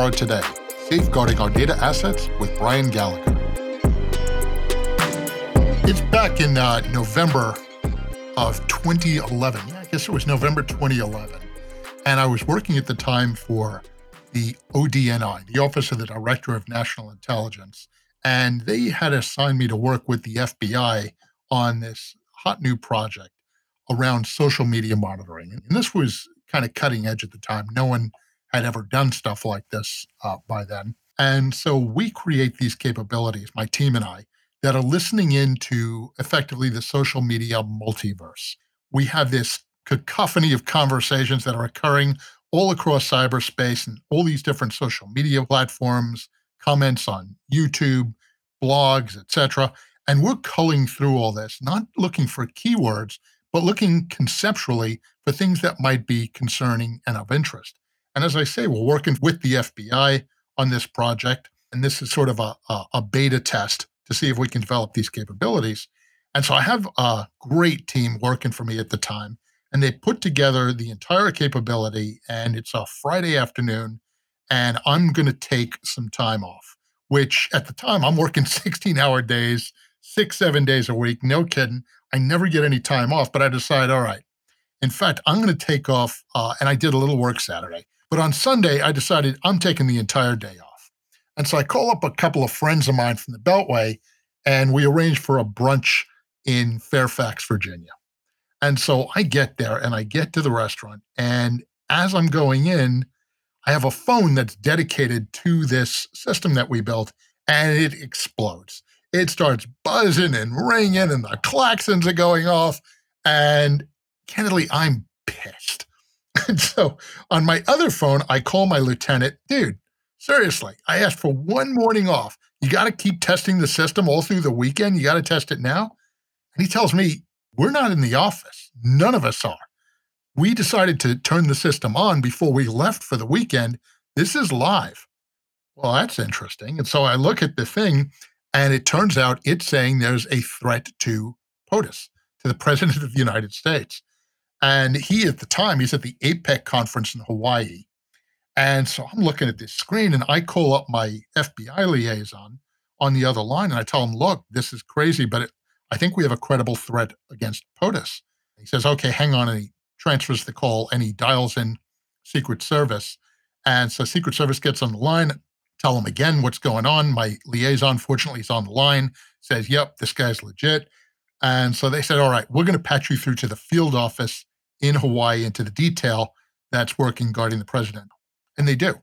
to Tomorrow Today Safeguarding Our Data Assets with Brian Gallagher. It's back in uh, November of 2011. Yeah, I guess it was November 2011. And I was working at the time for the ODNI, the Office of the Director of National Intelligence. And they had assigned me to work with the FBI on this hot new project around social media monitoring. And this was kind of cutting edge at the time. No one had ever done stuff like this uh, by then. And so we create these capabilities, my team and I, that are listening into effectively the social media multiverse. We have this cacophony of conversations that are occurring all across cyberspace and all these different social media platforms, comments on YouTube, blogs, etc. And we're culling through all this, not looking for keywords, but looking conceptually for things that might be concerning and of interest. And as I say, we're working with the FBI on this project. And this is sort of a, a, a beta test to see if we can develop these capabilities. And so I have a great team working for me at the time, and they put together the entire capability. And it's a Friday afternoon, and I'm going to take some time off, which at the time I'm working 16 hour days, six, seven days a week. No kidding. I never get any time off, but I decide, all right. In fact, I'm going to take off, uh, and I did a little work Saturday. But on Sunday, I decided I'm taking the entire day off. And so I call up a couple of friends of mine from the Beltway, and we arrange for a brunch in Fairfax, Virginia. And so I get there and I get to the restaurant. And as I'm going in, I have a phone that's dedicated to this system that we built, and it explodes. It starts buzzing and ringing, and the claxons are going off. And candidly, I'm pissed. And so on my other phone, I call my lieutenant, dude, seriously, I asked for one morning off. You got to keep testing the system all through the weekend. You got to test it now. And he tells me, we're not in the office. None of us are. We decided to turn the system on before we left for the weekend. This is live. Well, that's interesting. And so I look at the thing, and it turns out it's saying there's a threat to POTUS, to the President of the United States. And he, at the time, he's at the APEC conference in Hawaii. And so I'm looking at this screen and I call up my FBI liaison on the other line and I tell him, look, this is crazy, but it, I think we have a credible threat against POTUS. He says, okay, hang on. And he transfers the call and he dials in Secret Service. And so Secret Service gets on the line, tell him again what's going on. My liaison, fortunately, is on the line, says, yep, this guy's legit. And so they said, all right, we're going to patch you through to the field office in Hawaii into the detail that's working guarding the president. And they do.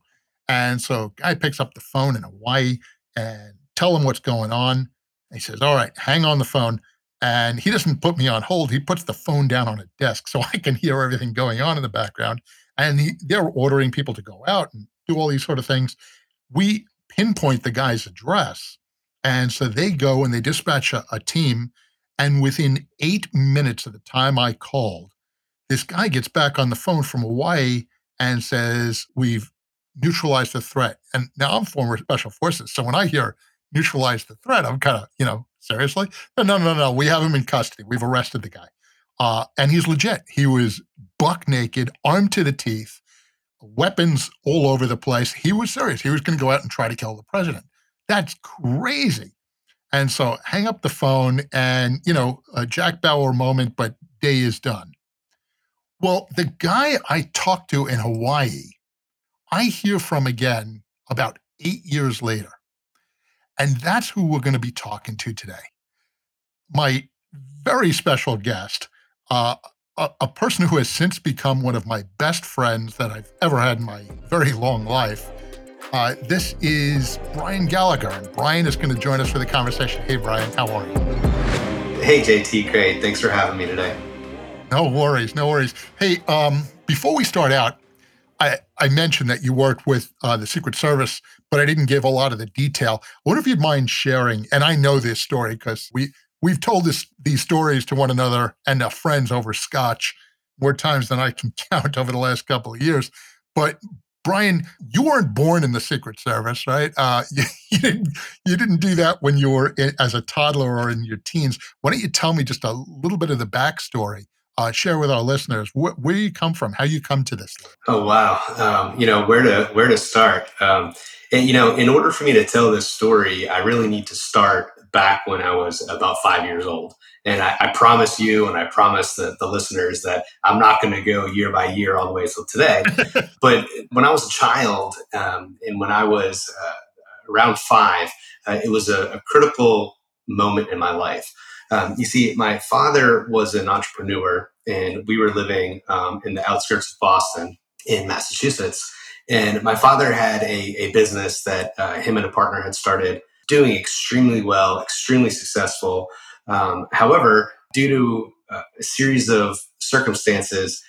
And so guy picks up the phone in Hawaii and tell him what's going on. he says, All right, hang on the phone. And he doesn't put me on hold. He puts the phone down on a desk so I can hear everything going on in the background. And he, they're ordering people to go out and do all these sort of things. We pinpoint the guy's address. And so they go and they dispatch a, a team. And within eight minutes of the time I called, this guy gets back on the phone from Hawaii and says, We've neutralized the threat. And now I'm former special forces. So when I hear neutralize the threat, I'm kind of, you know, seriously? No, no, no, no. We have him in custody. We've arrested the guy. Uh, and he's legit. He was buck naked, armed to the teeth, weapons all over the place. He was serious. He was going to go out and try to kill the president. That's crazy. And so hang up the phone and, you know, a Jack Bauer moment, but day is done. Well, the guy I talked to in Hawaii, I hear from again about eight years later. And that's who we're going to be talking to today. My very special guest, uh, a, a, person who has since become one of my best friends that I've ever had in my very long life. Uh, this is Brian Gallagher, and Brian is going to join us for the conversation. Hey, Brian, how are you? Hey, JT, great. Thanks for having me today. No worries, no worries. Hey, um, before we start out, I, I mentioned that you worked with uh, the Secret Service, but I didn't give a lot of the detail. I wonder if you'd mind sharing, and I know this story because we we've told this these stories to one another and our friends over scotch more times than I can count over the last couple of years. But Brian, you weren't born in the Secret Service, right? Uh, you, you, didn't you didn't do that when you were in, as a toddler or in your teens. Why don't you tell me just a little bit of the backstory uh, share with our listeners wh- where you come from, how you come to this. Oh wow, um, you know where to where to start. Um, and you know, in order for me to tell this story, I really need to start back when I was about five years old. And I, I promise you, and I promise the, the listeners that I'm not going to go year by year all the way till today. but when I was a child, um, and when I was uh, around five, uh, it was a, a, critical moment in my life. Um, you see, my father was an entrepreneur, and we were living um, in the outskirts of Boston in Massachusetts. And my father had a, a business that uh, him and a partner had started doing extremely well, extremely successful. Um, however, due to uh, a series of circumstances,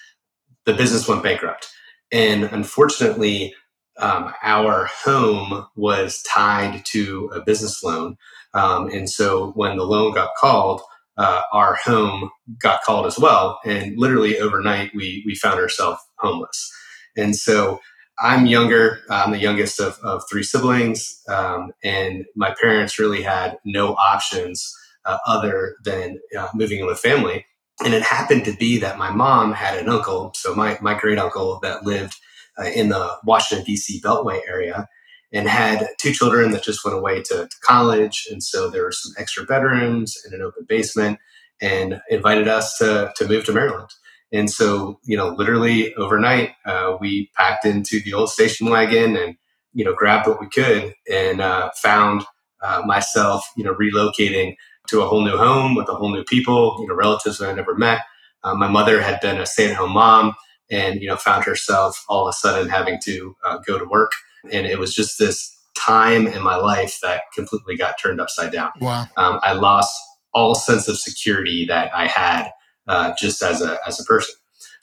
the business went bankrupt. And unfortunately, um, our home was tied to a business loan. Um, and so when the loan got called, uh, our home got called as well. And literally overnight, we, we found ourselves homeless. And so I'm younger. I'm the youngest of, of three siblings. Um, and my parents really had no options uh, other than uh, moving in with family. And it happened to be that my mom had an uncle, so my, my great uncle that lived uh, in the Washington, D.C. Beltway area and had two children that just went away to, to, college. And so there were some extra bedrooms and an open basement and invited us to, to move to Maryland. And so, you know, literally overnight, uh, we packed into the old station wagon and, you know, grabbed what we could and uh, found uh, myself, you know, relocating to a whole new home with a whole new people, you know, relatives that I never met. Uh, my mother had been a stay at home mom and, you know, found herself all of a sudden having to uh, go to work. And it was just this time in my life that completely got turned upside down. Wow. Um, I lost all sense of security that I had uh, just as a as a person.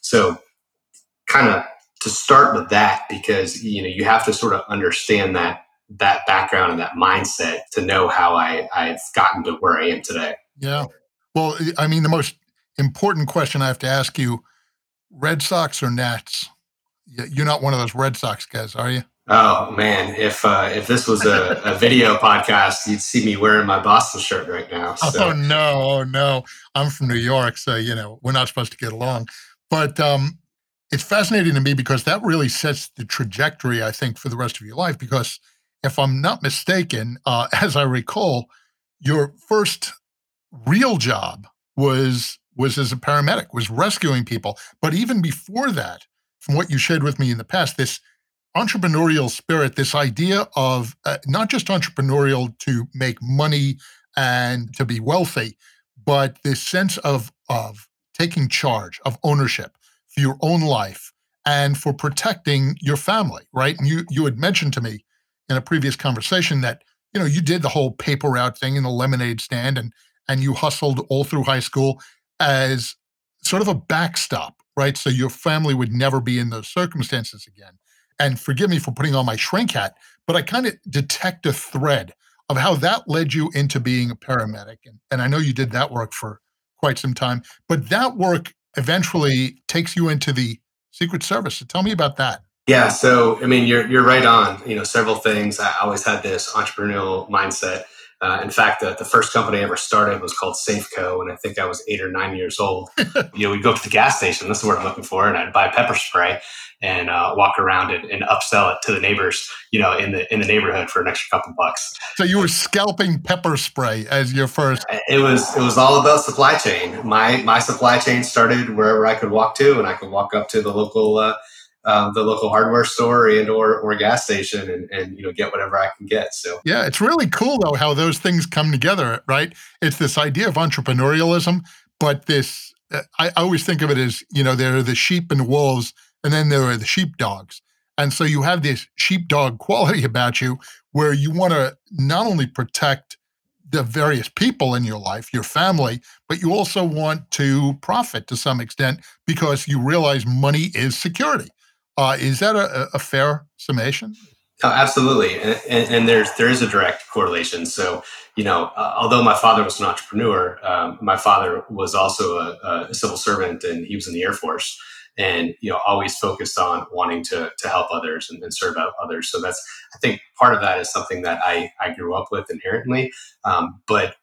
So, kind of to start with that, because you know you have to sort of understand that that background and that mindset to know how I I've gotten to where I am today. Yeah. Well, I mean, the most important question I have to ask you: Red Sox or Nats? You're not one of those Red Sox guys, are you? Oh man, if uh, if this was a, a, video podcast, you'd see me wearing my Boston shirt right now. So. Oh no, oh no! I'm from New York, so you know we're not supposed to get along. But um, it's fascinating to me because that really sets the trajectory, I think, for the rest of your life. Because if I'm not mistaken, uh, as I recall, your first real job was was as a paramedic, was rescuing people. But even before that, from what you shared with me in the past, this entrepreneurial spirit, this idea of uh, not just entrepreneurial to make money and to be wealthy, but this sense of of taking charge, of ownership for your own life and for protecting your family, right? And you you had mentioned to me in a previous conversation that you know you did the whole paper route thing in the lemonade stand and and you hustled all through high school as sort of a backstop, right? So your family would never be in those circumstances again and forgive me for putting on my shrink hat, but I kind of detect a thread of how that led you into being a paramedic. And, and I know you did that work for quite some time, but that work eventually takes you into the Secret Service. So tell me about that. Yeah, so I mean, you're you're right on. You know, several things. I always had this entrepreneurial mindset. Uh, in fact, the, the first company I ever started was called Safeco, and I think I was eight or nine years old. you know, we'd go to the gas station. This is what I'm looking for, and I'd buy pepper spray, and uh, walk around and, and, upsell it to the neighbors, you know, in the in the neighborhood for an extra couple bucks. So you were scalping pepper spray as your first. It was it was all about supply chain. My my supply chain started wherever I could walk to, and I could walk up to the local. Uh, um, the local hardware store and or or gas station and, and you know get whatever I can get. So yeah, it's really cool though how those things come together, right? It's this idea of entrepreneurialism, but this uh, I always think of it as you know there are the sheep and wolves and then there are the sheepdogs. And so you have this sheepdog quality about you where you want to not only protect the various people in your life, your family, but you also want to profit to some extent because you realize money is security. Uh, is that a, a fair summation? Oh, absolutely, and, and, and, there's there is a direct correlation. So you know, uh, although my father was an entrepreneur, um, my father was also a, a, civil servant, and he was in the Air Force and you know always focused on wanting to to help others and, and, serve out others so that's i think part of that is something that i i grew up with inherently um, but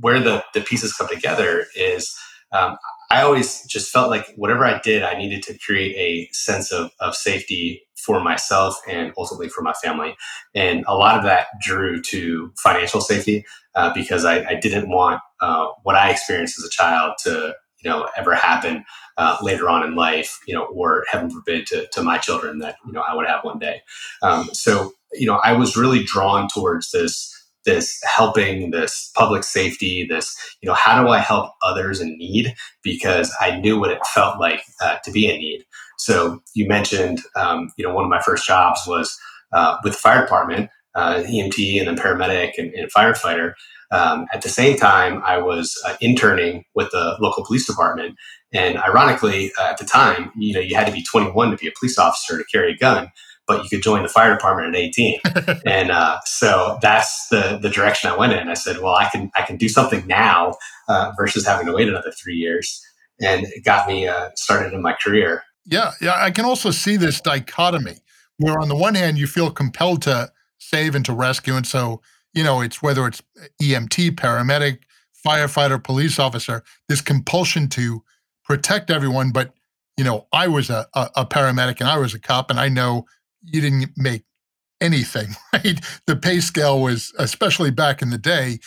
where the the pieces come together is um, I always just felt like whatever I did, I needed to create a sense of, of safety for myself and ultimately for my family. And a lot of that drew to financial safety uh, because I, I, didn't want uh, what I experienced as a child to you know ever happen uh, later on in life, you know, or heaven forbid to, to my children that you know I would have one day. Um, so you know, I was really drawn towards this this helping, this public safety, this, you know, how do I help others in need? Because I knew what it felt like uh, to be in need. So you mentioned, um, you know, one of my first jobs was uh, with the fire department, uh, EMT and then paramedic and, and firefighter. Um, at the same time, I was uh, interning with the local police department. And ironically, uh, at the time, you know, you had to be 21 to be a police officer to carry a gun but you could join the fire department at 18. and uh, so that's the the direction I went in. I said, well, I can I can do something now uh, versus having to wait another three years, and it got me uh, started in my career. Yeah, yeah. I can also see this dichotomy where on the one hand you feel compelled to save and to rescue, and so you know it's whether it's EMT, paramedic, firefighter, police officer, this compulsion to protect everyone, but you know, I was a, a, a, paramedic and I was a cop, and I know you didn't make anything, right? The pay scale was, especially back in the day,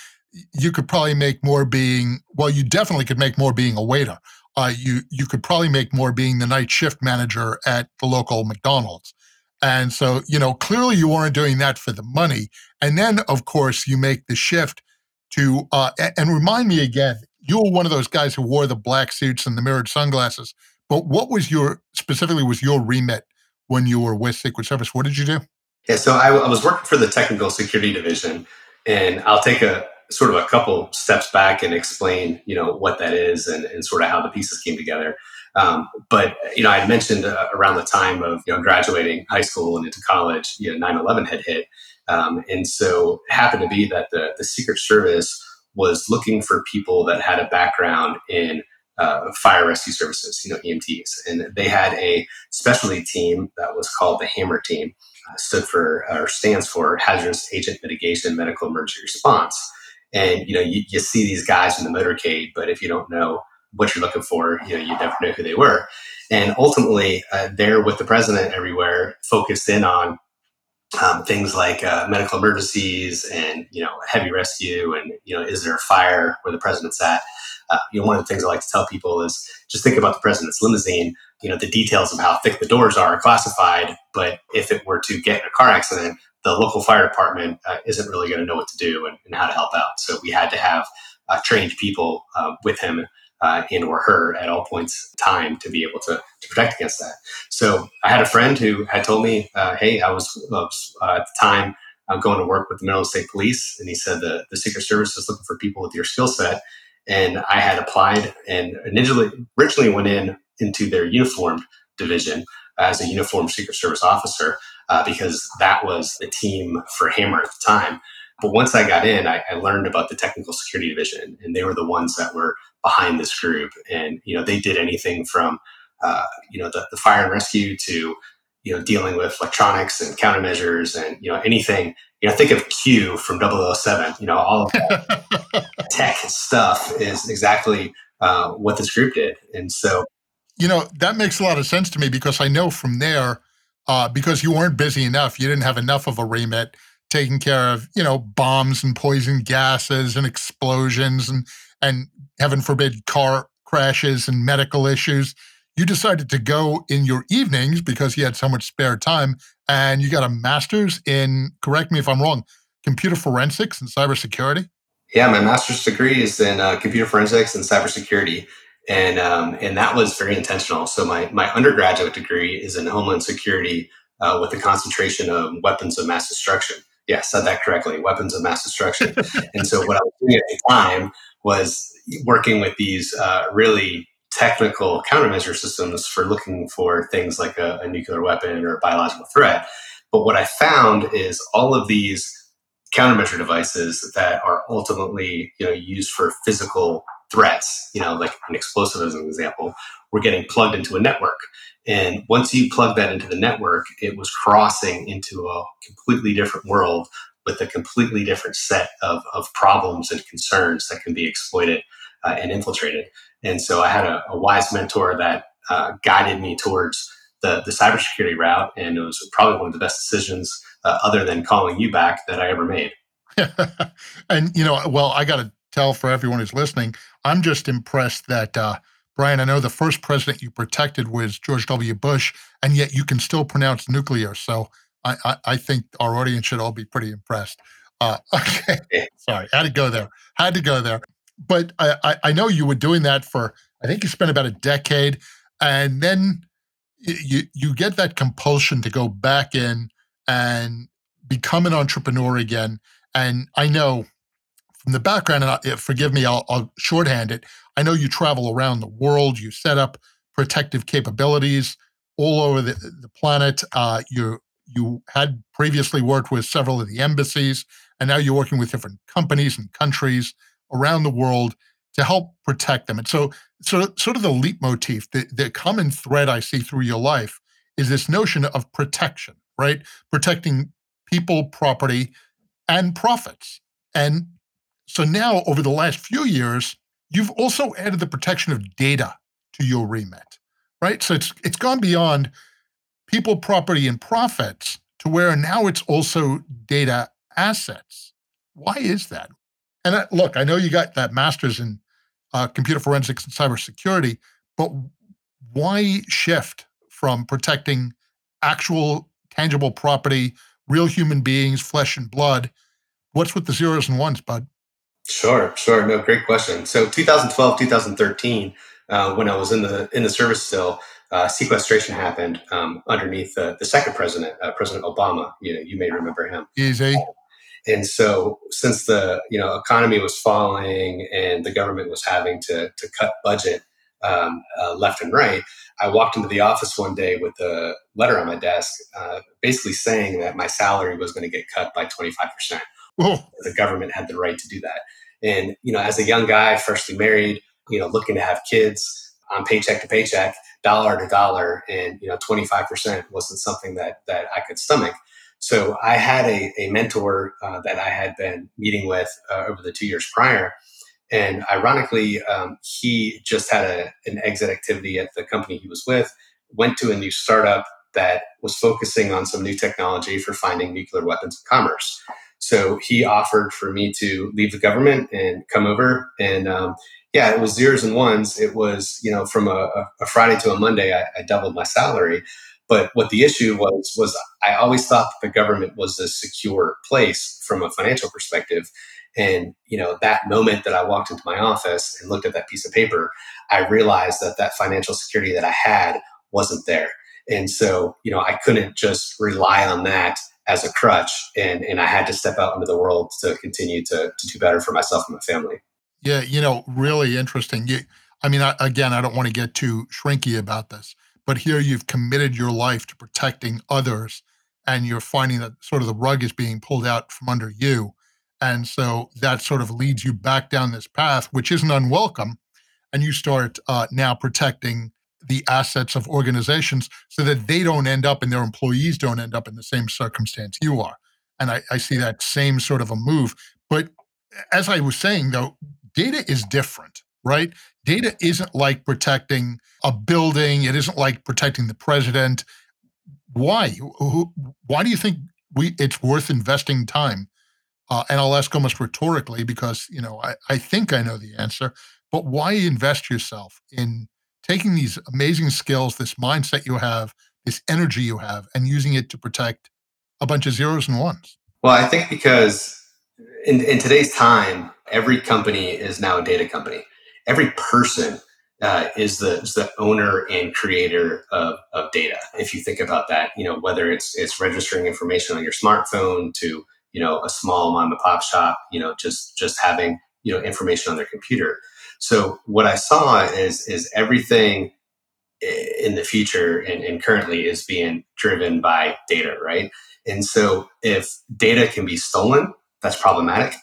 you could probably make more being, well, you definitely could make more being a waiter. Uh, you you could probably make more being the night shift manager at the local McDonald's. And so, you know, clearly you weren't doing that for the money. And then, of course, you make the shift to, uh, and remind me again, you were one of those guys who wore the black suits and the mirrored sunglasses. But what was your, specifically, was your remit when you were with Secret Service. What did you do? Yeah, so I, I was working for the Technical Security Division, and I'll take a sort of a couple steps back and explain, you know, what that is and, and sort of how the pieces came together. Um, but you know, I mentioned uh, around the time of you know graduating high school and into college, you know, 9/11 had hit, um, and so it happened to be that the the Secret Service was looking for people that had a background in uh, fire rescue services, you know, EMTs. And they had a specialty team that was called the HAMMER team, uh, stood for or stands for Hazardous Agent Mitigation Medical Emergency Response. And, you know, you, you see these guys in the motorcade, but if you don't know what you're looking for, you know, you never know who they were. And ultimately, uh, they're with the president everywhere, focused in on um, things like uh, medical emergencies and you know heavy rescue and you know is there a fire where the president's at uh, you know, one of the things I like to tell people is just think about the president's limousine. You know, the details of how thick the doors are are classified, but if it were to get in a car accident, the local fire department uh, isn't really going to know what to do and, and, how to help out. So we had to have uh, trained people uh, with him uh, and or her at all points in time to be able to, to protect against that. So I had a friend who had told me, uh, "Hey, I was, was at the time." I'm going to work with the Maryland State Police, and he said the, the Secret Service is looking for people with your skill set and I had applied and initially originally went in into their uniformed division as a uniformed Secret Service officer uh, because that was the team for Hammer at the time. But once I got in, I, I, learned about the technical security division, and they were the ones that were behind this group. And you know, they did anything from uh, you know the, the fire and rescue to you know dealing with electronics and countermeasures and you know anything you know, think of Q from 007, you know, all of that tech stuff is exactly uh, what this group did. And so, you know, that makes a lot of sense to me because I know from there, uh, because you weren't busy enough, you didn't have enough of a remit taking care of, you know, bombs and poison gases and explosions and, and heaven forbid, car crashes and medical issues you decided to go in your evenings because you had so much spare time and you got a master's in, correct me if I'm wrong, computer forensics and cybersecurity? Yeah, my master's degree is in uh, computer forensics and cybersecurity. And, um, and that was very intentional. So my, my undergraduate degree is in homeland security uh, with a concentration of weapons of mass destruction. Yeah, said that correctly, weapons of mass destruction. and so what I was doing at the time was working with these uh, really technical countermeasure systems for looking for things like a, a nuclear weapon or a biological threat. But what I found is all of these countermeasure devices that are ultimately you know used for physical threats, you know, like an explosive as an example, were getting plugged into a network. And once you plug that into the network, it was crossing into a completely different world with a completely different set of, of problems and concerns that can be exploited uh, and infiltrated. And so I had a, a wise mentor that uh, guided me towards the, the cybersecurity route. And it was probably one of the best decisions, uh, other than calling you back, that I ever made. and, you know, well, I got to tell for everyone who's listening, I'm just impressed that, uh, Brian, I know the first president you protected was George W. Bush, and yet you can still pronounce nuclear. So I, I, I think our audience should all be pretty impressed. Uh, okay, sorry, had to go there. Had to go there. But I, I know you were doing that for. I think you spent about a decade, and then you you get that compulsion to go back in and become an entrepreneur again. And I know from the background, and I, forgive me, I'll, I'll shorthand it. I know you travel around the world. You set up protective capabilities all over the, the planet. Uh, you you had previously worked with several of the embassies, and now you're working with different companies and countries around the world to help protect them. And so, so sort of the leitmotif, the, the common thread I see through your life is this notion of protection, right? Protecting people, property, and profits. And so now, over the last few years, you've also added the protection of data to your remit, right? So it's it's gone beyond people, property, and profits to where now it's also data assets. Why is that? And I, look, I know you got that master's in uh, computer forensics and cybersecurity, but why shift from protecting actual tangible property, real human beings, flesh and blood? What's with the zeros and ones, bud? Sure, sure. No, great question. So 2012, 2013, uh, when I was in the in the service still, uh, sequestration happened um, underneath the, the second president, uh, President Obama. You know, you may remember him. Easy. And so, since the you know economy was falling and the government was having to to cut budget um, uh, left and right, I walked into the office one day with a letter on my desk, uh, basically saying that my salary was going to get cut by twenty five percent. The government had the right to do that. And you know, as a young guy, freshly married, you know, looking to have kids on paycheck to paycheck, dollar to dollar, and you know, 25% wasn't something that that I could stomach. So I had a, a mentor uh, that I had been meeting with uh, over the two years prior. And ironically, um, he just had a, an exit activity at the company he was with, went to a new startup that was focusing on some new technology for finding nuclear weapons in commerce. So he offered for me to leave the government and come over. And um, yeah, it was zeros and ones. It was, you know, from a, a Friday to a Monday, I, I, doubled my salary. But what the issue was, was I always thought the government was a secure place from a financial perspective. And, you know, that moment that I walked into my office and looked at that piece of paper, I realized that that financial security that I had wasn't there. And so, you know, I couldn't just rely on that as a crutch and, and I had to step out into the world to continue to, to do better for myself and my family. Yeah, you know, really interesting. You, I mean, I, again, I don't want to get too shrinky about this, but here you've committed your life to protecting others, and you're finding that sort of the rug is being pulled out from under you, and so that sort of leads you back down this path, which isn't unwelcome, and you start uh, now protecting the assets of organizations so that they don't end up and their employees don't end up in the same circumstance you are. And I, I see that same sort of a move. But as I was saying, though, data is different, right? Data isn't like protecting a building, it isn't like protecting the president. Why? Why do you think we it's worth investing time? Uh, and I'll ask almost rhetorically because you know I, I think I know the answer, but why invest yourself in taking these amazing skills, this mindset you have, this energy you have, and using it to protect a bunch of zeros and ones? Well, I think because in, in today's time, every company is now a data company. Every person uh, is the is the owner and creator of, of data. If you think about that, you know whether it's it's registering information on your smartphone to you know a small mom and pop shop, you know just just having you know information on their computer. So what I saw is is everything in the future and, and currently is being driven by data, right? And so if data can be stolen, that's problematic.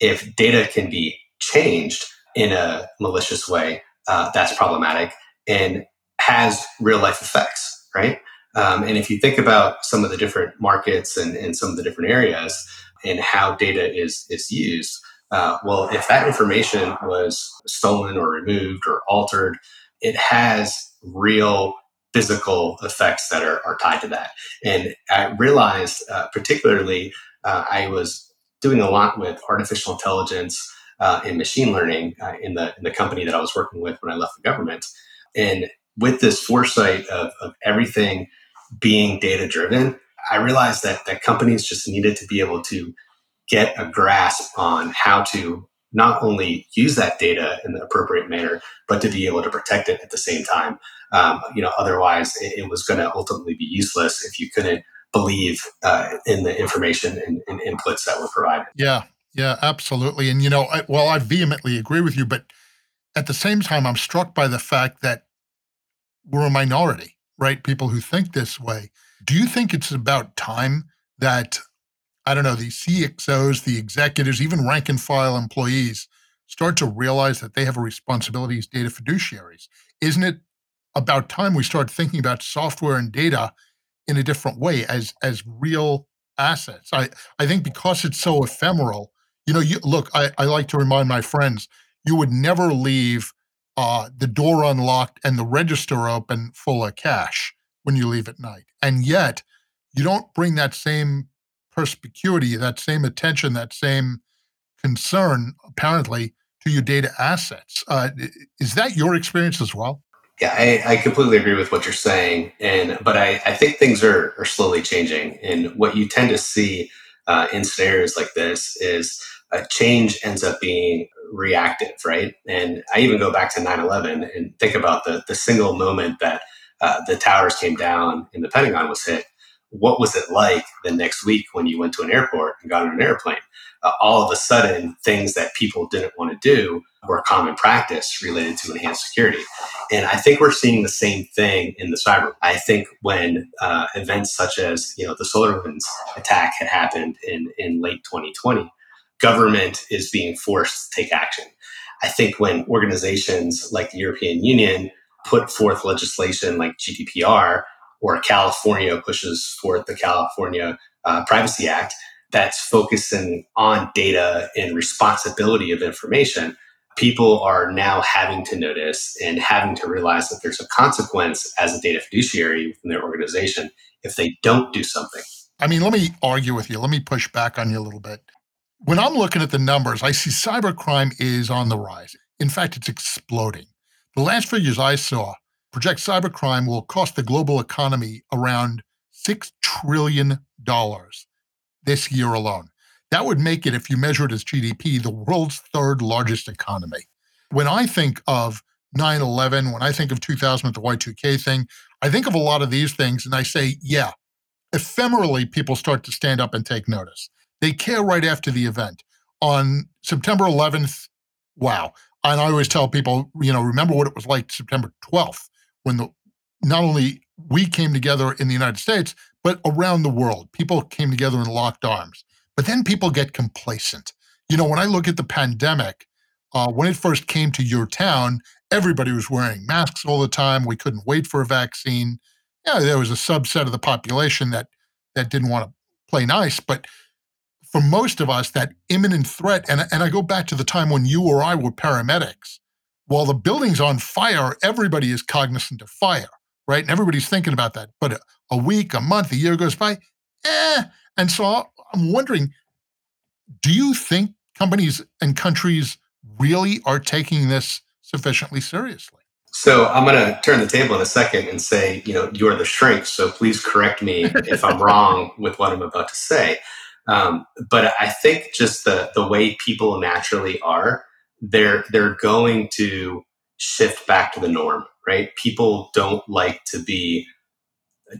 If data can be changed in a malicious way, uh, that's problematic and has real life effects, right? Um, and if you think about some of the different markets and, and some of the different areas and how data is is used, Uh, well, if that information was stolen or removed or altered, it has real physical effects that are, are tied to that. And I realized, uh, particularly, uh, I was doing a lot with artificial intelligence uh, and machine learning uh, in the in the company that I was working with when I left the government. And with this foresight of, of everything being data driven, I realized that that companies just needed to be able to get a grasp on how to not only use that data in the appropriate manner, but to be able to protect it at the same time. Um, you know, otherwise it, it was going to ultimately be useless if you couldn't believe uh, in the information and, and, inputs that were provided. Yeah, yeah, absolutely. And you know, I, well, I vehemently agree with you, but at the same time, I'm struck by the fact that we're a minority, right? People who think this way. Do you think it's about time that I don't know, the CXOs, the executives, even rank and file employees start to realize that they have a responsibility as data fiduciaries. Isn't it about time we start thinking about software and data in a different way as as real assets? I, I think because it's so ephemeral, you know, you look, I, I like to remind my friends, you would never leave uh, the door unlocked and the register open full of cash when you leave at night. And yet, you don't bring that same perspicuity, that same attention, that same concern, apparently, to your data assets. Uh, is that your experience as well? Yeah, I, I, completely agree with what you're saying, and but I, I think things are, are slowly changing. And what you tend to see uh, in scenarios like this is a change ends up being reactive, right? And I even go back to 9/11 and think about the the single moment that uh, the towers came down and the Pentagon was hit what was it like the next week when you went to an airport and got on an airplane? Uh, all of a sudden, things that people didn't want to do were common practice related to enhanced security. And I think we're seeing the same thing in the cyber. I think when uh, events such as you know the SolarWinds attack had happened in in late 2020, government is being forced to take action. I think when organizations like the European Union put forth legislation like GDPR or California pushes for the California uh, Privacy Act that's focusing on data and responsibility of information, people are now having to notice and having to realize that there's a consequence as a data fiduciary within their organization if they don't do something. I mean, let me argue with you. Let me push back on you a little bit. When I'm looking at the numbers, I see cybercrime is on the rise. In fact, it's exploding. The last figures I saw project cybercrime will cost the global economy around $6 trillion this year alone. That would make it, if you measure it as GDP, the world's third largest economy. When I think of 9 11, when I think of 2000 with the Y2K thing, I think of a lot of these things and I say, yeah, ephemerally, people start to stand up and take notice. They care right after the event. On September 11th, wow. And I always tell people, you know, remember what it was like September 12th when the not only we came together in the United States, but around the world. People came together and locked arms. But then people get complacent. You know, when I look at the pandemic, uh, when it first came to your town, everybody was wearing masks all the time. We couldn't wait for a vaccine. Yeah, there was a subset of the population that that didn't want to play nice, but for most of us, that imminent threat, and, and I go back to the time when you or I were paramedics, while the building's on fire, everybody is cognizant of fire, right? And everybody's thinking about that. But a, a week, a month, a year goes by, eh. And so I'm wondering do you think companies and countries really are taking this sufficiently seriously? So I'm going to turn the table in a second and say, you know, you're the shrink. So please correct me if I'm wrong with what I'm about to say. Um, but I think just the the way people naturally are, they're they're going to shift back to the norm, right? People don't like to be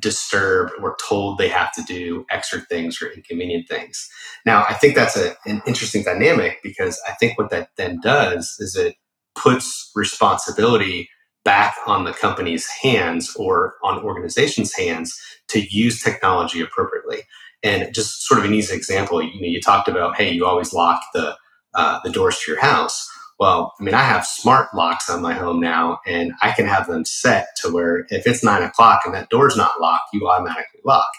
disturbed or told they have to do extra things or inconvenient things. Now, I think that's a, an interesting dynamic because I think what that then does is it puts responsibility back on the company's hands or on organizations' hands to use technology appropriately. And just sort of an easy example, you know, you talked about, hey, you always lock the uh, the doors to your house. Well, I mean, I have smart locks on my home now, and I can have them set to where if it's nine o'clock and that door's not locked, you automatically lock.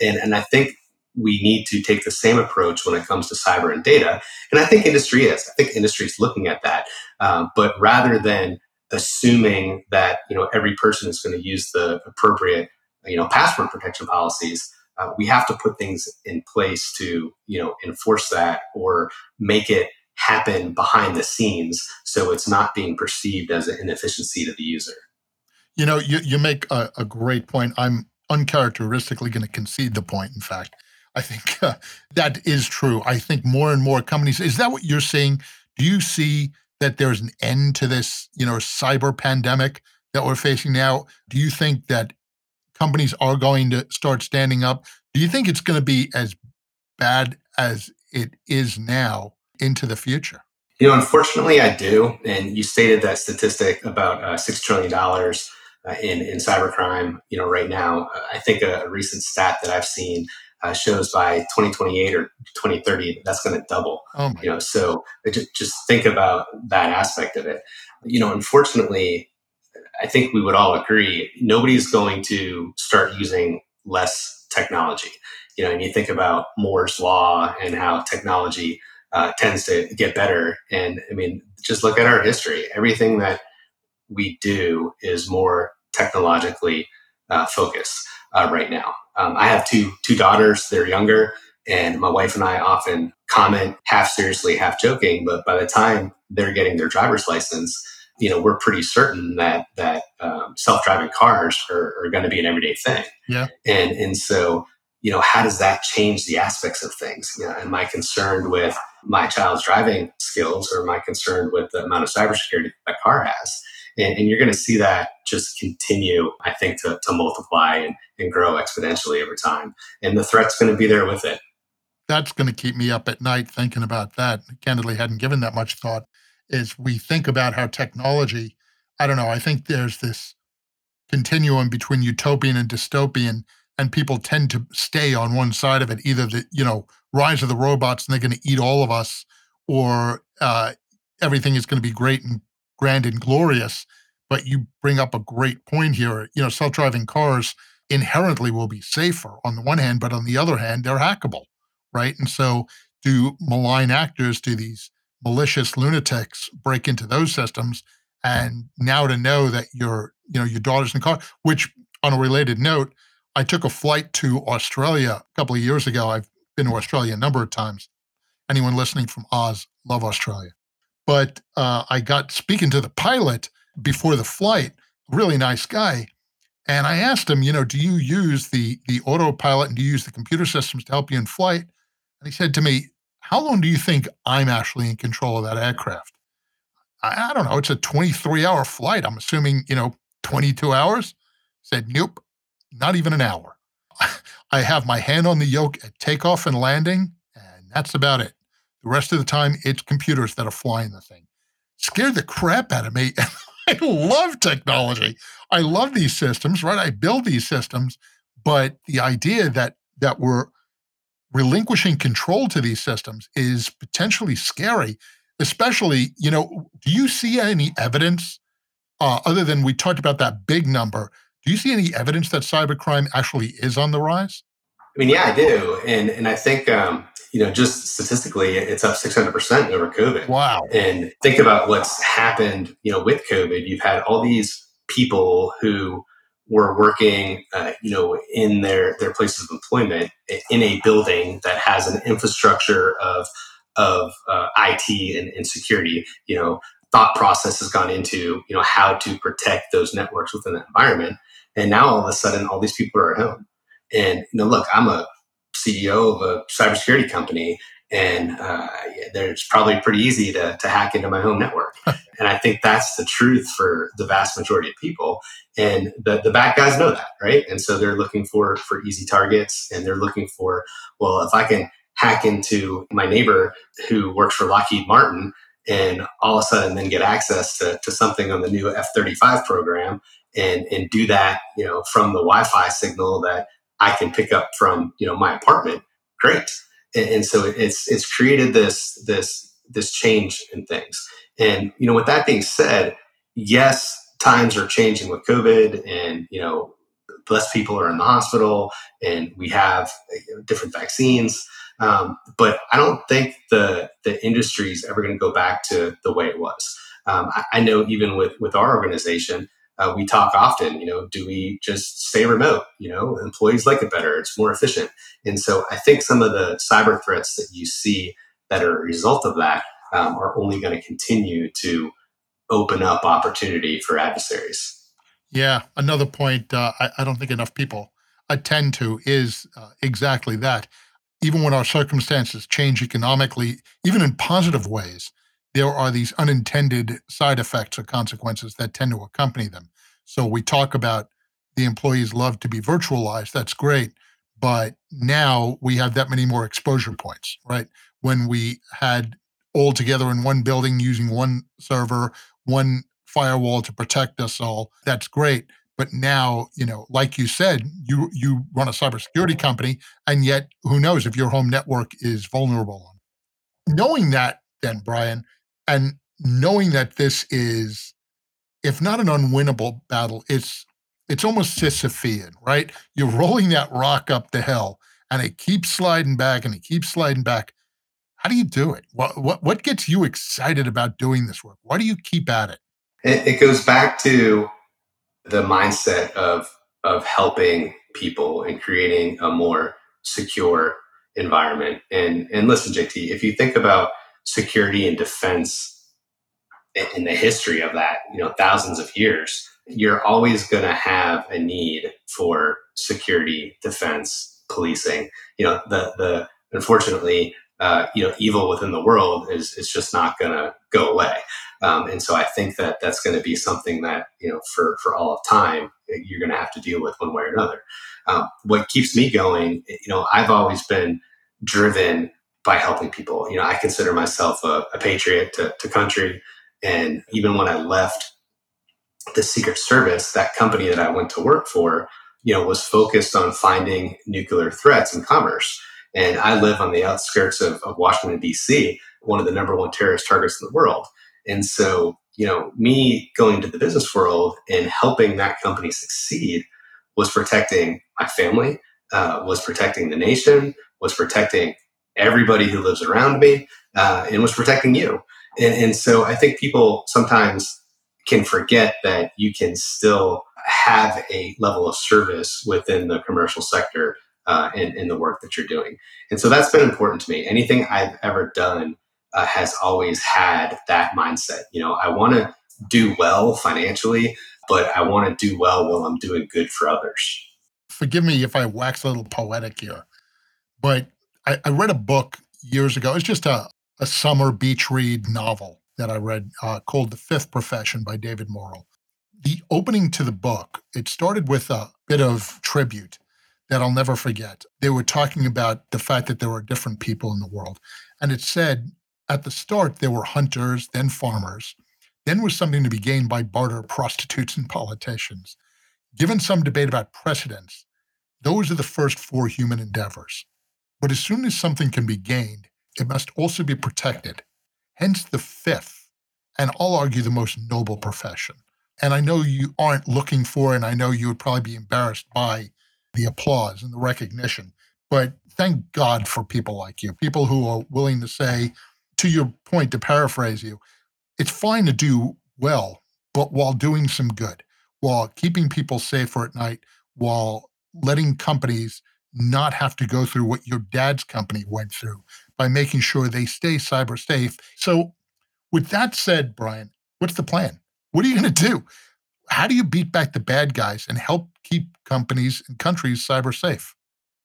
And and I think we need to take the same approach when it comes to cyber and data. And I think industry is. I think industry is looking at that. Um, but rather than assuming that you know every person is going to use the appropriate you know password protection policies, uh, we have to put things in place to you know enforce that or make it happen behind the scenes so it's not being perceived as an inefficiency to the user. You know, you, you make a, a great point. I'm uncharacteristically going to concede the point, in fact. I think uh, that is true. I think more and more companies, is that what you're seeing? Do you see that there's an end to this, you know, cyber pandemic that we're facing now? Do you think that companies are going to start standing up? Do you think it's going to be as bad as it is now into the future? You know, unfortunately, I do. And you stated that statistic about uh, $6 trillion uh, in, in cybercrime, you know, right now. I think a, a recent stat that I've seen uh, shows by 2028 or 2030 that's going to double. Oh you know, so just, just think about that aspect of it. You know, unfortunately, I think we would all agree nobody's going to start using less technology. You know, and you think about Moore's law and how technology uh, tends to get better. And I mean, just look at our history. Everything that we do is more technologically uh, focused uh, right now. Um, I have two two daughters; they're younger, and my wife and I often comment half seriously, half joking. But by the time they're getting their driver's license, you know, we're pretty certain that that um, self driving cars are, are going to be an everyday thing. Yeah, and and so you know, how does that change the aspects of things? You know, am I concerned with my child's driving skills, or am I concerned with the amount of cybersecurity that car has? And, and you're going to see that just continue, I think, to, to multiply and, and grow exponentially over time. And the threat's going to be there with it. That's going to keep me up at night thinking about that. Candidly, hadn't given that much thought. Is we think about how technology, I don't know, I think there's this continuum between utopian and dystopian, and people tend to stay on one side of it, either the, you know, rise of the robots and they're going to eat all of us, or uh, everything is going to be great and grand and glorious. But you bring up a great point here. You know, self driving cars inherently will be safer on the one hand, but on the other hand, they're hackable, right? And so, do malign actors, do these malicious lunatics break into those systems? And now to know that your, you know, your daughter's in the car, which on a related note, I took a flight to Australia a couple of years ago. I've been to Australia a number of times. Anyone listening from Oz, love Australia. But uh, I got speaking to the pilot before the flight, really nice guy. And I asked him, you know, do you use the the autopilot and do you use the computer systems to help you in flight? And he said to me, how long do you think I'm actually in control of that aircraft? I, I don't know. It's a 23 hour flight. I'm assuming, you know, 22 hours. said, nope, not even an hour. I have my hand on the yoke at takeoff and landing, and that's about it. The rest of the time, it's computers that are flying the thing. Scared the crap out of me. I love technology. I love these systems, right? I build these systems, but the idea that that we're relinquishing control to these systems is potentially scary. Especially, you know, do you see any evidence uh, other than we talked about that big number? Do you see any evidence that cybercrime actually is on the rise? I mean, yeah, I do, and and I think um, you know, just statistically, it's up 600% over COVID. Wow. And think about what's happened, you know, with COVID. You've had all these people who were working, uh, you know, in their, their places of employment in a building that has an infrastructure of, of uh, IT and, and security, you know, thought process has gone into, you know, how to protect those networks within that environment. And now all of a sudden, all these people are at home. And, you know, look, I'm a CEO of a cybersecurity company, and uh, it's probably pretty easy to, to hack into my home network. and I think that's the truth for the vast majority of people. And the, the bad guys know that, right? And so they're looking for for easy targets, and they're looking for, well, if I can hack into my neighbor who works for Lockheed Martin and all of a sudden then get access to, to something on the new F-35 program and, and do that, you know, from the Wi-Fi signal that I can pick up from you know my apartment, great. And, and so it's it's created this this this change in things. And you know, with that being said, yes, times are changing with COVID, and you know, less people are in the hospital, and we have know, different vaccines. Um, but I don't think the the industry is ever going to go back to the way it was. Um, I, I, know even with with our organization, uh, we talk often. You know, do we just stay remote? You know, employees like it better. It's more efficient. And so I think some of the cyber threats that you see that are a result of that um, are only going to continue to open up opportunity for adversaries. Yeah, another point uh, I, I, don't think enough people attend to is uh, exactly that. Even when our circumstances change economically, even in positive ways, there are these unintended side effects or consequences that tend to accompany them. So we talk about the employees love to be virtualized. That's great. But now we have that many more exposure points, right? When we had all together in one building using one server, one firewall to protect us all. That's great. But now, you know, like you said, you you run a cybersecurity company, and yet who knows if your home network is vulnerable. Knowing that, then Brian, and knowing that this is, if not an unwinnable battle, it's it's almost Sisyphean, right? You're rolling that rock up the hill, and it keeps sliding back, and it keeps sliding back. How do you do it? What, what, what gets you excited about doing this work? Why do you keep at it? It, it goes back to the mindset of, of helping people and creating a more secure environment. And, and listen, JT, if you think about security and defense in the history of that, you know, thousands of years, you're always going to have a need for security, defense, policing. You know, the the unfortunately uh, you know evil within the world is is just not going to go away. Um, and so I think that that's going to be something that you know for for all of time you're going to have to deal with one way or another. Um, what keeps me going, you know, I've always been driven by helping people. You know, I consider myself a, a patriot to, to country, and even when I left the Secret Service, that company that I went to work for, you know, was focused on finding nuclear threats in commerce. And I live on the outskirts of, of Washington, D.C., one of the number one terrorist targets in the world. And so, you know, me going to the business world and helping that company succeed was protecting my family, uh, was protecting the nation, was protecting everybody who lives around me, uh, and was protecting you. And, and so I think people sometimes can forget that you can still have a level of service within the commercial sector uh, in, in the work that you're doing. And so that's been important to me. Anything I've ever done uh, has always had that mindset. You know, I want to do well financially, but I want to do well while I'm doing good for others. Forgive me if I wax a little poetic here, but I, I read a book years ago. It's just a, a summer beach read novel that I read uh, called The Fifth Profession by David Morrell. The opening to the book, it started with a bit of tribute that I'll never forget. They were talking about the fact that there were different people in the world. And it said at the start, there were hunters, then farmers. Then was something to be gained by barter, prostitutes, and politicians. Given some debate about precedence, those are the first four human endeavors. But as soon as something can be gained, it must also be protected. Hence the fifth, and I'll argue the most noble profession. And I know you aren't looking for, and I know you would probably be embarrassed by the applause and the recognition. But thank God for people like you, people who are willing to say, to your point, to paraphrase you, it's fine to do well, but while doing some good, while keeping people safer at night, while letting companies not have to go through what your dad's company went through by making sure they stay cyber safe. So, with that said, Brian, what's the plan? What are you going to do? How do you beat back the bad guys and help keep companies and countries cyber safe?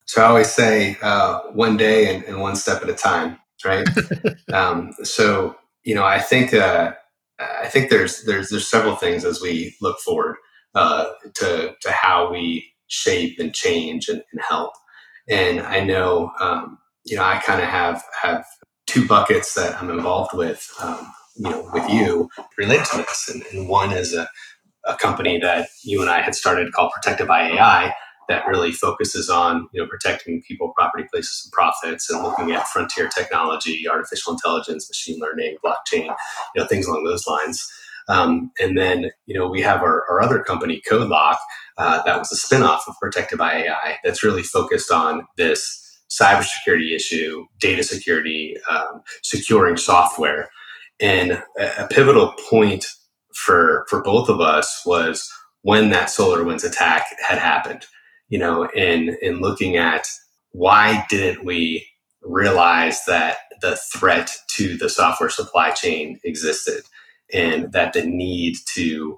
So I always say uh, one day and, and, one step at a time, right? um, so you know, I think uh, I think there's there's there's several things as we look forward uh, to to how we shape and change and, and help. And I know um, you know I kind of have have two buckets that I'm involved with. Um, you know, with you related to this, and, and one is a a company that you and I had started called Protected by AI that really focuses on you know protecting people, property, places, and profits, and looking at frontier technology, artificial intelligence, machine learning, blockchain, you know things along those lines. Um, and then, you know, we have our, our other company, CodeLock, uh, that was a spinoff of Protected by AI that's really focused on this cybersecurity issue, data security, um, securing software. And a, a pivotal point for for both of us was when that SolarWinds attack had happened. You know, in in looking at why didn't we realize that the threat to the software supply chain existed and that the need to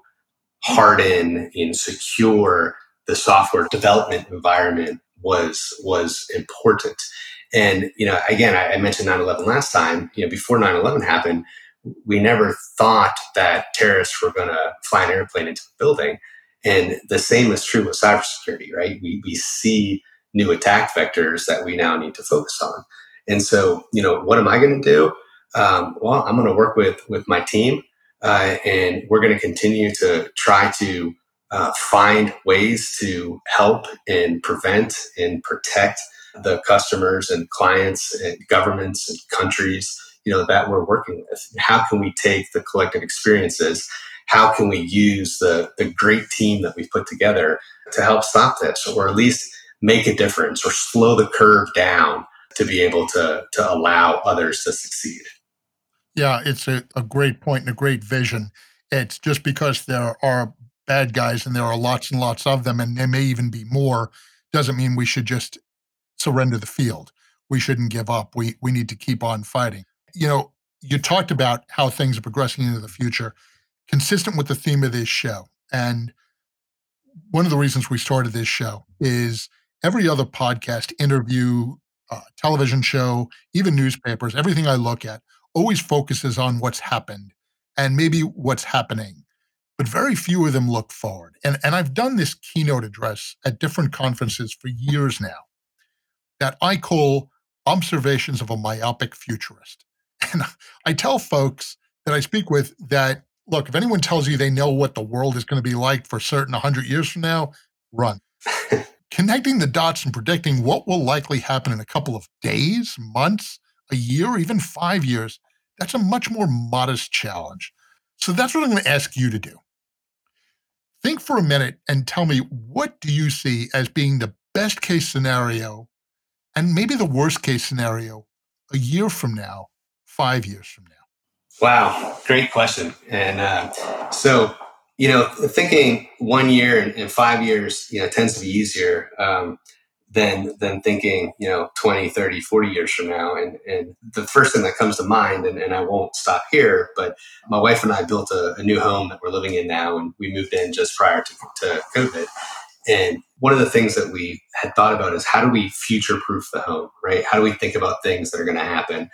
harden and secure the software development environment was was important. And you know, again, I, I mentioned 9/11 last time. You know, before 9/11 happened, we never thought that terrorists were going to fly an airplane into a building. And the same is true with cybersecurity, right? We we see new attack vectors that we now need to focus on. And so, you know, what am I going to do? Um, well, I'm going to work with with my team, uh, and we're going to continue to try to uh, find ways to help and prevent and protect the customers and clients and governments and countries you know that we're working with. How can we take the collective experiences? How can we use the the great team that we've put together to help stop this or at least make a difference or slow the curve down to be able to to allow others to succeed? Yeah it's a, a great point and a great vision. It's just because there are bad guys and there are lots and lots of them and there may even be more doesn't mean we should just surrender the field. We shouldn't give up. We we need to keep on fighting you know you talked about how things are progressing into the future consistent with the theme of this show and one of the reasons we started this show is every other podcast interview uh, television show even newspapers everything i look at always focuses on what's happened and maybe what's happening but very few of them look forward. And, and I've done this keynote address at different conferences for years now that I call Observations of a Myopic Futurist. And I tell folks that I speak with that look, if anyone tells you they know what the world is going to be like for certain 100 years from now, run. Connecting the dots and predicting what will likely happen in a couple of days, months, a year, even five years, that's a much more modest challenge. So that's what I'm going to ask you to do think for a minute and tell me what do you see as being the best case scenario and maybe the worst case scenario a year from now, five years from now? Wow, great question. And uh, so, you know, thinking one year and, five years, you know, tends to be easier. Um, than than thinking you know 20 30 40 years from now and and the first thing that comes to mind and, and i won't stop here but my wife and i built a, a new home that we're living in now and we moved in just prior to, to covid and one of the things that we had thought about is how do we future proof the home right how do we think about things that are going to happen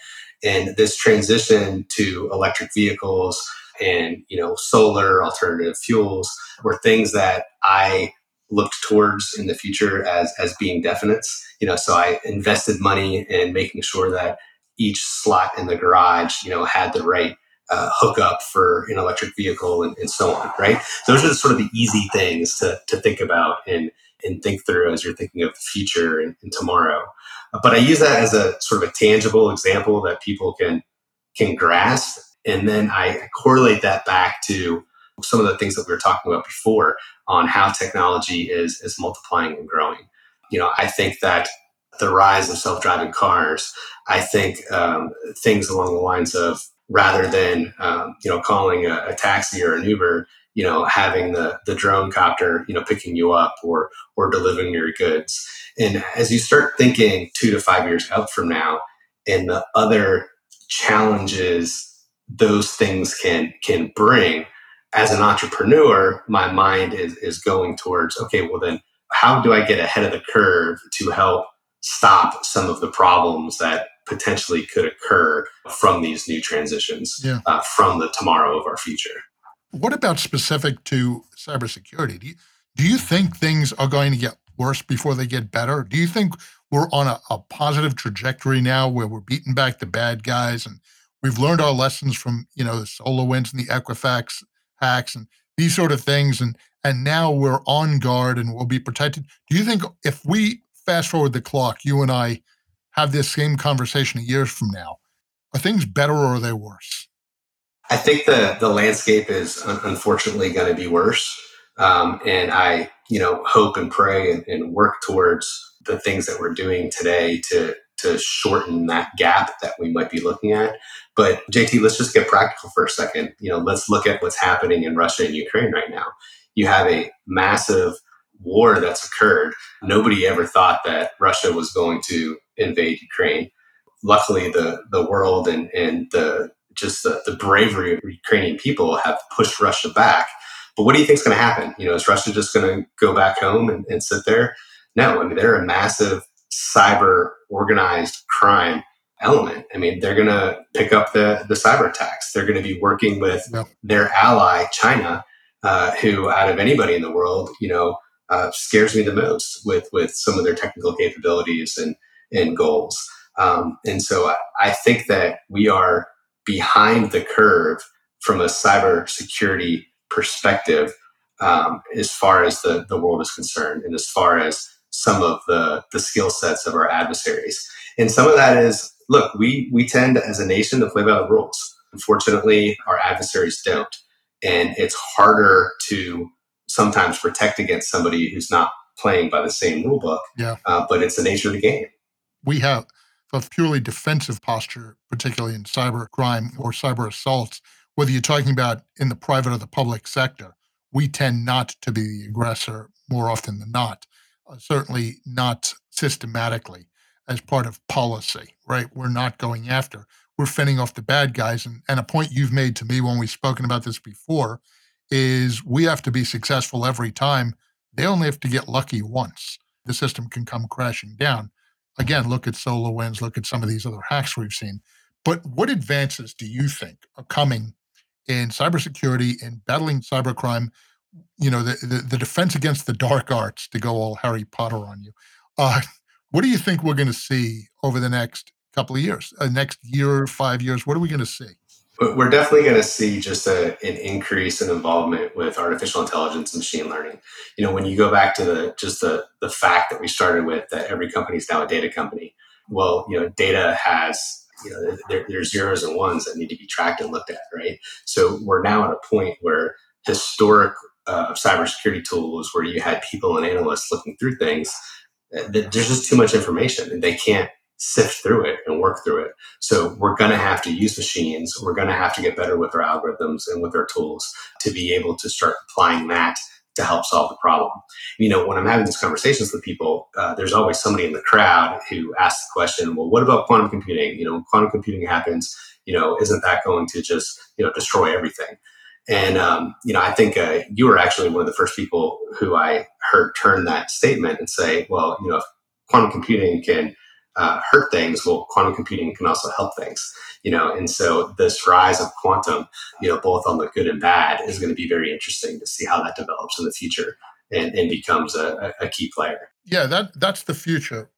and this transition to electric vehicles and you know solar alternative fuels were things that i looked towards in the future as as being definites. You know, so I invested money in making sure that each slot in the garage, you know, had the right uh, hookup for an electric vehicle and, and so on. Right. Those are the, sort of the easy things to to think about and and think through as you're thinking of the future and, and tomorrow. But I use that as a sort of a tangible example that people can can grasp, and then I correlate that back to some of the things that we were talking about before on how technology is is multiplying and growing. You know, I think that the rise of self-driving cars, I think um, things along the lines of rather than um, you know calling a, a, taxi or an Uber, you know, having the the drone copter, you know, picking you up or or delivering your goods. And as you start thinking two to five years out from now, and the other challenges those things can can bring, as an entrepreneur, my mind is, is going towards, okay, well, then how do I get ahead of the curve to help stop some of the problems that potentially could occur from these new transitions yeah. uh, from the tomorrow of our future? What about specific to cybersecurity? Do you, do you think things are going to get worse before they get better? Do you think we're on a, a positive trajectory now where we're beating back the bad guys and we've learned our lessons from, you know, the SolarWinds and the Equifax hacks and these sort of things and and now we're on guard and we'll be protected do you think if we fast forward the clock you and i have this same conversation years from now are things better or are they worse I think the the landscape is unfortunately going to be worse, um, and I you know hope and pray and, and work towards the things that we're doing today to to shorten that gap that we might be looking at. But JT, let's just get practical for a second. You know, let's look at what's happening in Russia and Ukraine right now. You have a massive war that's occurred. Nobody ever thought that Russia was going to invade Ukraine. Luckily, the the world and and the just the, the bravery of Ukrainian people have pushed Russia back. But what do you think is going to happen? You know, is Russia just going to go back home and, and sit there? No, I mean they're a massive cyber organized crime element. I mean, they're going to pick up the the cyber attacks. They're going to be working with yeah. their ally China, uh, who out of anybody in the world, you know, uh, scares me the most with with some of their technical capabilities and and goals. Um, and so I, I think that we are behind the curve from a cybersecurity perspective um, as far as the, the world is concerned and as far as some of the, the skill sets of our adversaries. And some of that is, look, we, we tend as a nation to play by the rules. Unfortunately, our adversaries don't. And it's harder to sometimes protect against somebody who's not playing by the same rule book. Yeah. Uh, but it's the nature of the game. We have a purely defensive posture, particularly in cyber crime or cyber assaults, whether you're talking about in the private or the public sector, we tend not to be the aggressor more often than not. Uh, certainly not systematically as part of policy, right? We're not going after. We're fending off the bad guys. And, and a point you've made to me when we've spoken about this before is we have to be successful every time. They only have to get lucky once. The system can come crashing down. Again, look at SolarWinds, look at some of these other hacks we've seen. But what advances do you think are coming in cybersecurity in battling cybercrime? You know, the, the, the defense against the dark arts, to go all Harry Potter on you. Uh, what do you think we're going to see over the next couple of years, uh, next year, five years? What are we going to see? We're definitely going to see just a, an increase in involvement with artificial intelligence and machine learning. You know, when you go back to the just the the fact that we started with that every company is now a data company. Well, you know, data has you know there, there's zeros and ones that need to be tracked and looked at, right? So we're now at a point where historic uh, cybersecurity tools, where you had people and analysts looking through things, uh, there's just too much information, and they can't sift through it and work through it. So we're going to have to use machines. We're going to have to get better with our algorithms and with our tools to be able to start applying that to help solve the problem. You know, when I'm having these conversations with people, uh, there's always somebody in the crowd who asks the question, well, what about quantum computing? You know, quantum computing happens, you know, isn't that going to just, you know, destroy everything? And, um, you know, I think uh, you were actually one of the first people who I heard turn that statement and say, well, you know, if quantum computing can uh, hurt things, well, quantum computing can also help things, you know. And so this rise of quantum, you know, both on the good and bad, is going to be very interesting to see how that develops in the future and, and becomes a, a key player. Yeah, that that's the future,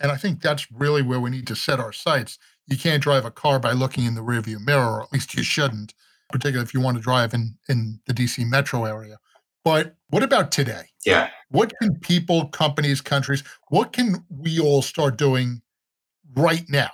and I think that's really where we need to set our sights. You can't drive a car by looking in the rearview mirror, or at least you shouldn't, particularly if you want to drive in in the DC metro area. But what about today? Yeah. What can people, companies, countries, what can we all start doing right now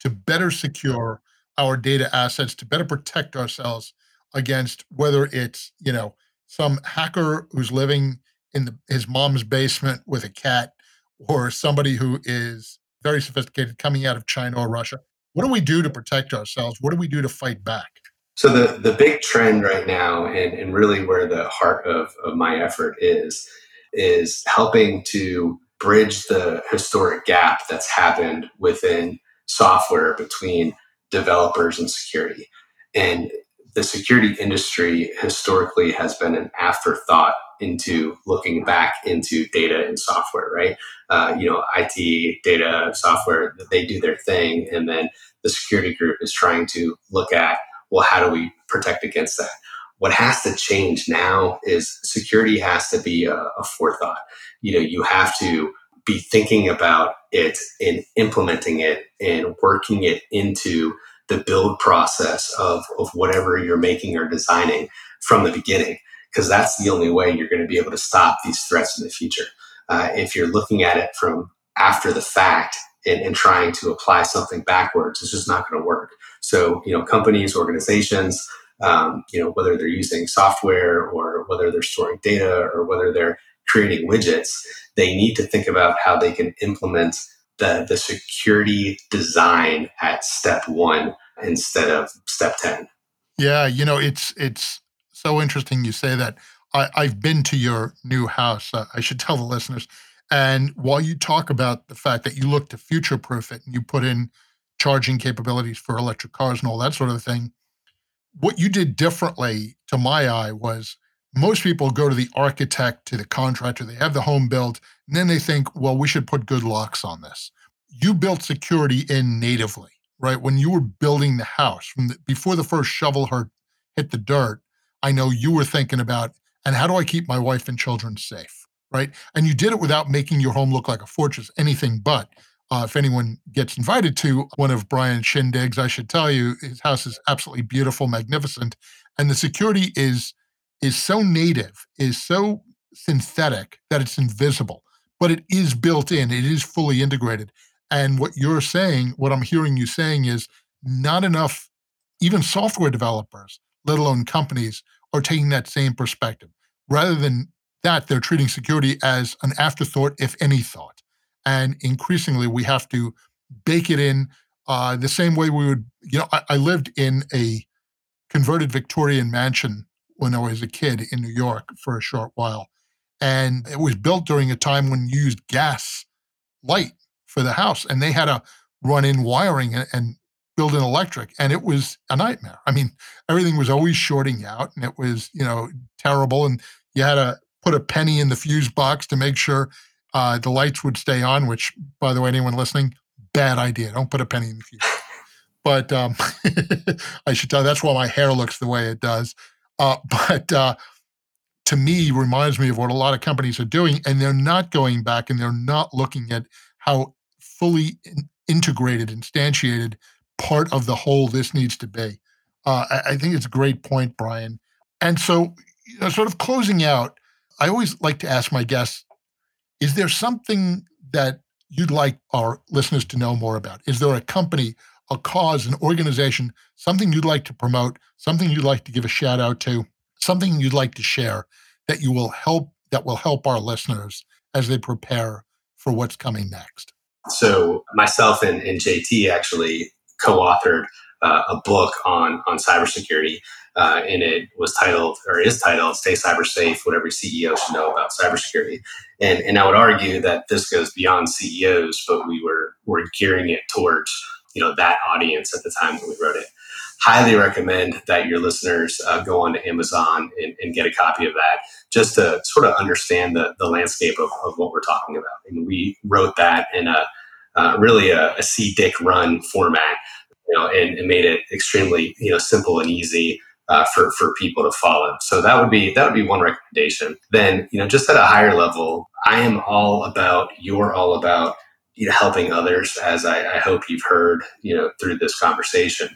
to better secure our data assets, to better protect ourselves against whether it's, you know, some hacker who's living in the, his mom's basement with a cat or somebody who is very sophisticated coming out of China or Russia? What do we do to protect ourselves? What do we do to fight back? So the the big trend right now, and, and really where the heart of, of my effort is, is helping to bridge the historic gap that's happened within software between developers and security. And the security industry historically has been an afterthought into looking back into data and software, right? Uh, you know, IT, data, software, they do their thing. And then the security group is trying to look at well, how do we protect against that? What has to change now is security has to be a, a forethought. You know, you have to be thinking about it and implementing it and working it into the build process of, of whatever you're making or designing from the beginning, because that's the only way you're going to be able to stop these threats in the future. Uh, if you're looking at it from after the fact and, and trying to apply something backwards, it's just not going to work. So, you know, companies, organizations, um, you know, whether they're using software or whether they're storing data or whether they're creating widgets, they need to think about how they can implement the, the security design at step one instead of step 10. Yeah, you know, it's it's so interesting you say that. I, I've been to your new house. Uh, I should tell the listeners. And while you talk about the fact that you look to future proof it and you put in charging capabilities for electric cars and all that sort of thing, what you did differently to my eye was most people go to the architect, to the contractor, they have the home built, and then they think, well, we should put good locks on this. You built security in natively, right? When you were building the house, from the, before the first shovel hit the dirt, I know you were thinking about, and how do I keep my wife and children safe, right? And you did it without making your home look like a fortress, anything but. Uh, if anyone gets invited to one of Brian's shindigs, I should tell you his house is absolutely beautiful, magnificent, and the security is is so native, is so synthetic that it's invisible, but it is built in, it is fully integrated. And what you're saying, what I'm hearing you saying is not enough, even software developers, let alone companies, are taking that same perspective. Rather than that, they're treating security as an afterthought, if any thought. And increasingly, we have to bake it in uh, the same way we would. You know, I, I lived in a converted Victorian mansion when I was a kid in New York for a short while. And it was built during a time when you used gas light for the house. And they had to run in wiring and, and build an electric. And it was a nightmare. I mean, everything was always shorting out and it was, you know, terrible. And you had to put a penny in the fuse box to make sure uh, the lights would stay on, which, by the way, anyone listening, bad idea. Don't put a penny in the fuse. But um, I should tell you, that's why my hair looks the way it does. Uh, but uh, to me, reminds me of what a lot of companies are doing, and they're not going back and they're not looking at how fully in- integrated, instantiated part of the whole this needs to be. Uh, I, I, think it's a great point, Brian. And so, you know, sort of closing out, I always like to ask my guests is there something that you'd like our listeners to know more about? Is there a company, a cause, an organization, something you'd like to promote, something you'd like to give a shout out to, something you'd like to share that you will help that will help our listeners as they prepare for what's coming next? So myself and, and JT actually co-authored uh, a book on on cybersecurity uh, and it was titled or is titled "Stay Cyber Safe: What Every CEO Should Know About Cybersecurity." And and I would argue that this goes beyond CEOs, but we were were gearing it towards you know that audience at the time when we wrote it. Highly recommend that your listeners uh, go on to Amazon and, and, get a copy of that, just to sort of understand the the landscape of, of what we're talking about. And we wrote that in a uh, really a, a see dick run format you know, and, and, made it extremely you know simple and easy uh, for for people to follow. So that would be that would be one recommendation. Then you know, just at a higher level, I am all about. You're all about you know helping others, as I, I hope you've heard you know through this conversation,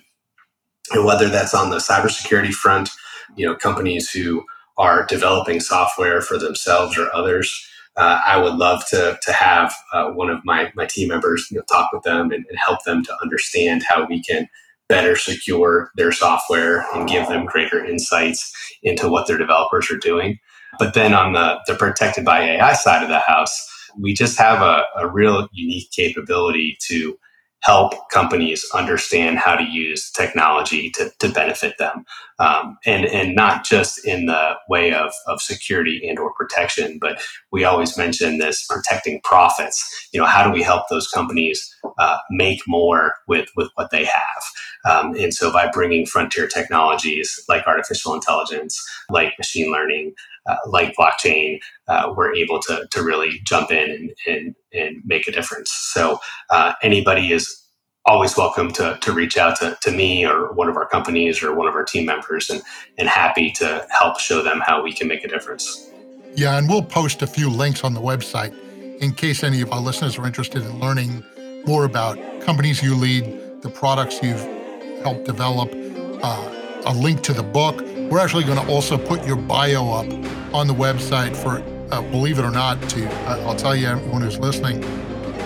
and whether that's on the cybersecurity front, you know, companies who are developing software for themselves or others. Uh, I would love to to have uh, one of my my team members you know, talk with them and, and help them to understand how we can better secure their software and give them greater insights into what their developers are doing. But then on the, the protected by AI side of the house, we just have a, a real unique capability to help companies understand how to use technology to, to benefit them. Um, and and not just in the way of, of security and or protection but we always mention this protecting profits. You know how do we help those companies uh, make more with with what they have um, and so by bringing frontier technologies like artificial intelligence like machine learning uh, like blockchain, uh, we're able to, to really jump in and, and, and make a difference. So uh, anybody is always welcome to, to reach out to, to me or one of our companies or one of our team members and, and happy to help show them how we can make a difference. Yeah, and we'll post a few links on the website in case any of our listeners are interested in learning more about companies you lead, the products you've helped develop, uh, a link to the book. We're actually going to also put your bio up on the website for, uh, believe it or not, to, uh, I'll tell you, everyone who's listening,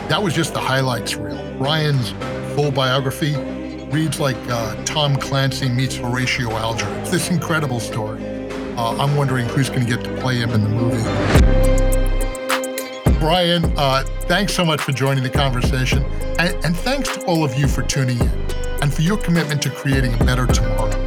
that was just the highlights reel. Ryan's full biography reads like uh, Tom Clancy meets Horatio Alger. It's this incredible story. Uh, I'm wondering who's going to get to play him in the movie. Brian, uh, thanks so much for joining the conversation. And, and thanks to all of you for tuning in and for your commitment to creating a better tomorrow.